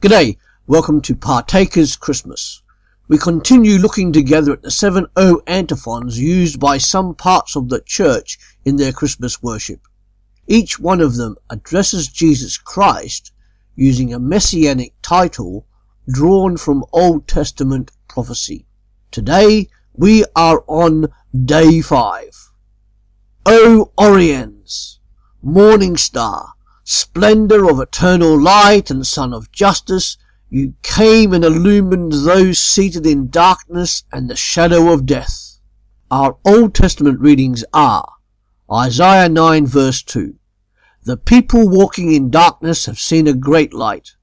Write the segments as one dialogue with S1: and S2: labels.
S1: G'day, welcome to Partakers Christmas. We continue looking together at the seven O antiphons used by some parts of the church in their Christmas worship. Each one of them addresses Jesus Christ using a messianic title drawn from Old Testament prophecy. Today we are on day five. O Oriens, morning star, splendor of eternal light and sun of justice, you came and illumined those seated in darkness and the shadow of death. Our Old Testament readings are Isaiah 9 verse 2. The people walking in darkness have seen a great light.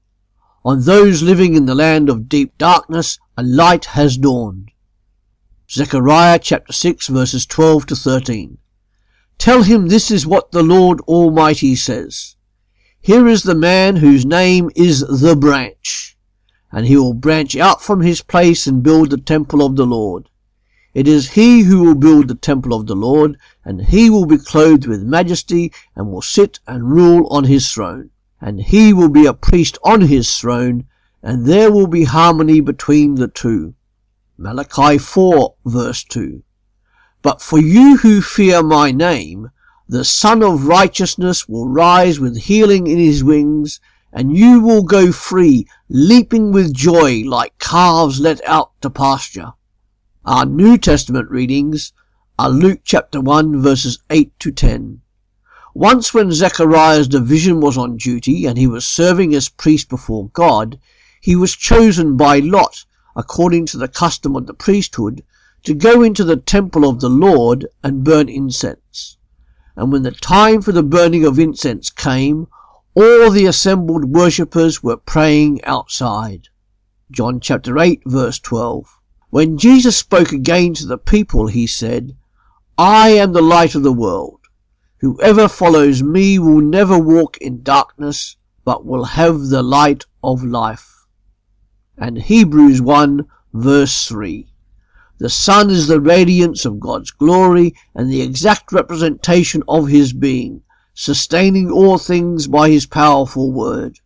S1: On those living in the land of deep darkness, a light has dawned. Zechariah chapter 6 verses 12 to 13. Tell him this is what the Lord Almighty says. Here is the man whose name is the branch, and he will branch out from his place and build the temple of the Lord. It is he who will build the temple of the Lord, and he will be clothed with majesty, and will sit and rule on his throne. And he will be a priest on his throne, and there will be harmony between the two. Malachi 4 verse 2. But for you who fear my name, the Sun of Righteousness will rise with healing in his wings, and you will go free, leaping with joy like calves let out to pasture. Our New Testament readings are Luke chapter 1 verses 8 to 10. Once when Zechariah's division was on duty and he was serving as priest before God, he was chosen by lot, according to the custom of the priesthood, to go into the temple of the Lord and burn incense. And when the time for the burning of incense came, all the assembled worshippers were praying outside. John chapter 8 verse 12. When Jesus spoke again to the people, he said, I am the light of the world. Whoever follows me will never walk in darkness, but will have the light of life. And Hebrews 1 verse 3. The Son is the radiance of God's glory and the exact representation of his being, sustaining all things by his powerful word.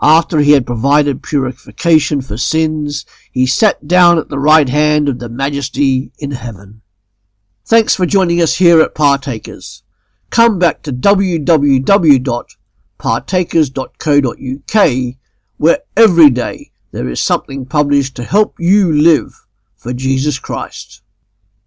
S1: After he had provided purification for sins, he sat down at the right hand of the majesty in heaven. Thanks for joining us here at Partakers. Come back to www.partakers.co.uk where every day there is something published to help you live for Jesus Christ.